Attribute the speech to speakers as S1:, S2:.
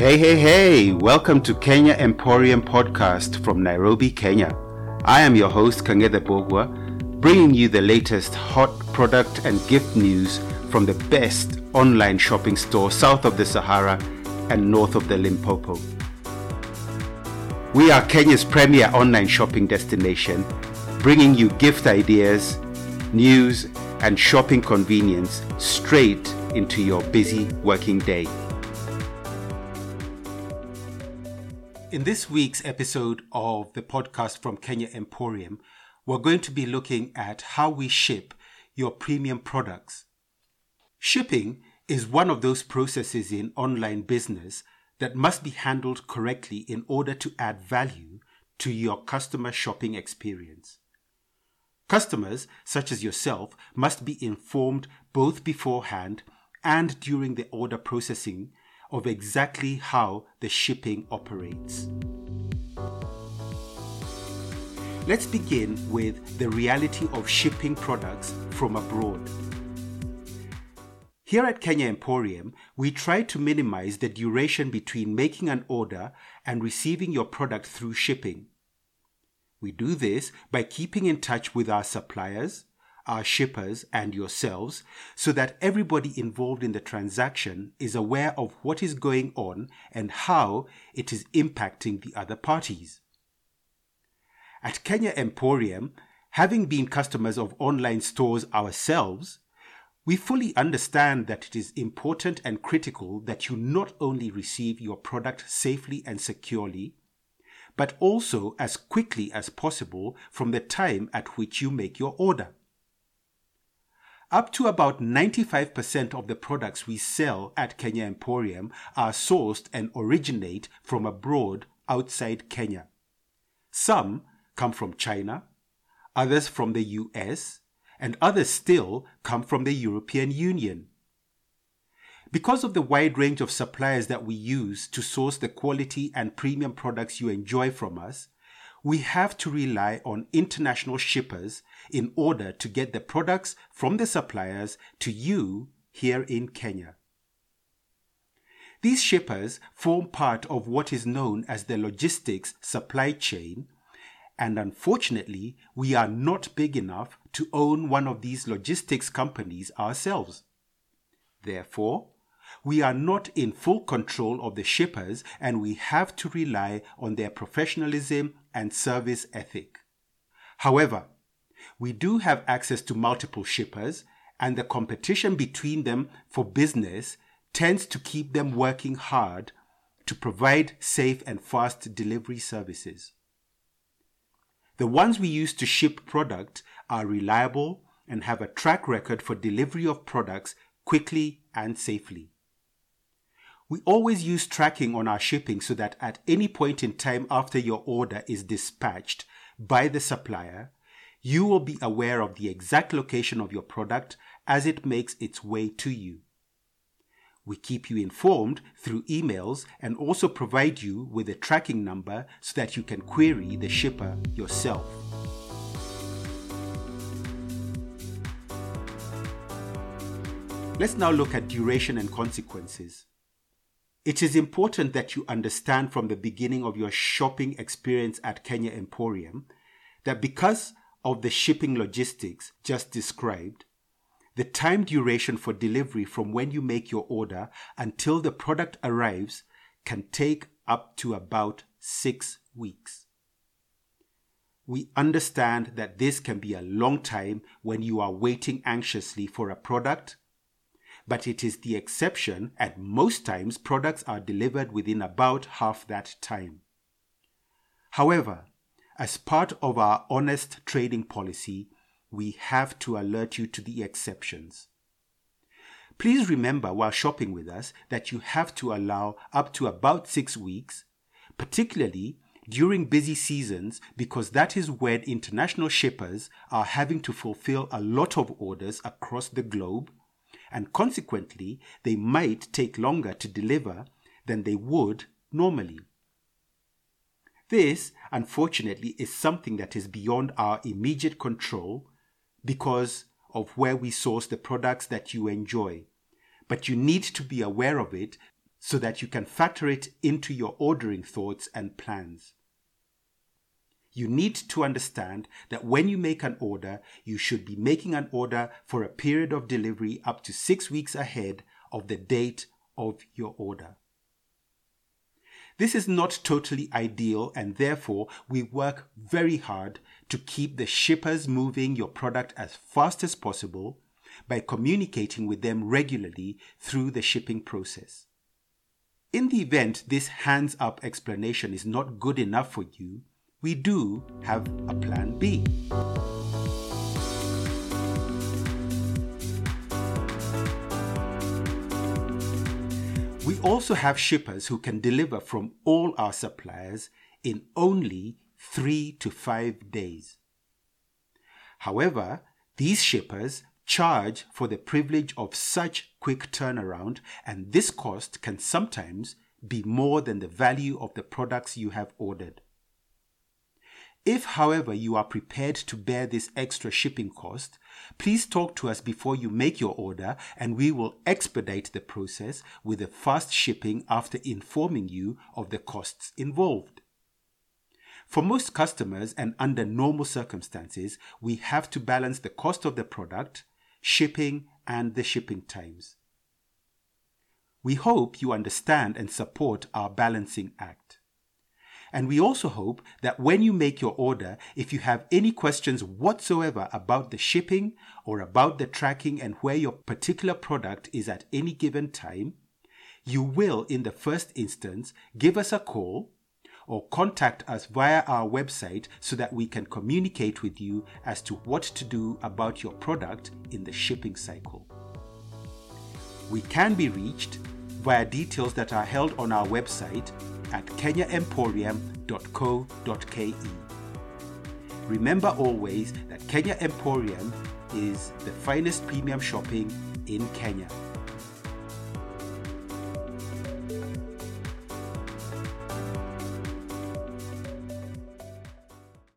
S1: Hey, hey, hey! Welcome to Kenya Emporium podcast from Nairobi, Kenya. I am your host, Kangede Bogwa, bringing you the latest hot product and gift news from the best online shopping store south of the Sahara and north of the Limpopo. We are Kenya's premier online shopping destination, bringing you gift ideas, news, and shopping convenience straight into your busy working day. In this week's episode of the podcast from Kenya Emporium, we're going to be looking at how we ship your premium products. Shipping is one of those processes in online business that must be handled correctly in order to add value to your customer shopping experience. Customers, such as yourself, must be informed both beforehand and during the order processing of exactly how the shipping operates. Let's begin with the reality of shipping products from abroad. Here at Kenya Emporium, we try to minimize the duration between making an order and receiving your product through shipping. We do this by keeping in touch with our suppliers, our shippers, and yourselves so that everybody involved in the transaction is aware of what is going on and how it is impacting the other parties. At Kenya Emporium, having been customers of online stores ourselves, we fully understand that it is important and critical that you not only receive your product safely and securely, but also as quickly as possible from the time at which you make your order. Up to about 95% of the products we sell at Kenya Emporium are sourced and originate from abroad outside Kenya. Some come from China, others from the US, and others still come from the European Union. Because of the wide range of suppliers that we use to source the quality and premium products you enjoy from us, we have to rely on international shippers in order to get the products from the suppliers to you here in Kenya. These shippers form part of what is known as the logistics supply chain, and unfortunately, we are not big enough to own one of these logistics companies ourselves. Therefore, we are not in full control of the shippers and we have to rely on their professionalism and service ethic. However, we do have access to multiple shippers and the competition between them for business tends to keep them working hard to provide safe and fast delivery services. The ones we use to ship product are reliable and have a track record for delivery of products quickly and safely. We always use tracking on our shipping so that at any point in time after your order is dispatched by the supplier, you will be aware of the exact location of your product as it makes its way to you. We keep you informed through emails and also provide you with a tracking number so that you can query the shipper yourself. Let's now look at duration and consequences. It is important that you understand from the beginning of your shopping experience at Kenya Emporium that because of the shipping logistics just described, the time duration for delivery from when you make your order until the product arrives can take up to about six weeks. We understand that this can be a long time when you are waiting anxiously for a product but it is the exception, and most times products are delivered within about half that time. However, as part of our honest trading policy, we have to alert you to the exceptions. Please remember while shopping with us that you have to allow up to about six weeks, particularly during busy seasons, because that is when international shippers are having to fulfill a lot of orders across the globe and consequently, they might take longer to deliver than they would normally. This, unfortunately, is something that is beyond our immediate control because of where we source the products that you enjoy. But you need to be aware of it so that you can factor it into your ordering thoughts and plans. You need to understand that when you make an order, you should be making an order for a period of delivery up to six weeks ahead of the date of your order. This is not totally ideal, and therefore, we work very hard to keep the shippers moving your product as fast as possible by communicating with them regularly through the shipping process. In the event this hands up explanation is not good enough for you, we do have a plan B. We also have shippers who can deliver from all our suppliers in only three to five days. However, these shippers charge for the privilege of such quick turnaround, and this cost can sometimes be more than the value of the products you have ordered. If, however, you are prepared to bear this extra shipping cost, please talk to us before you make your order and we will expedite the process with a fast shipping after informing you of the costs involved. For most customers and under normal circumstances, we have to balance the cost of the product, shipping, and the shipping times. We hope you understand and support our balancing act. And we also hope that when you make your order, if you have any questions whatsoever about the shipping or about the tracking and where your particular product is at any given time, you will, in the first instance, give us a call or contact us via our website so that we can communicate with you as to what to do about your product in the shipping cycle. We can be reached via details that are held on our website at kenyaemporium.co.ke. Remember always that Kenya Emporium is the finest premium shopping in Kenya.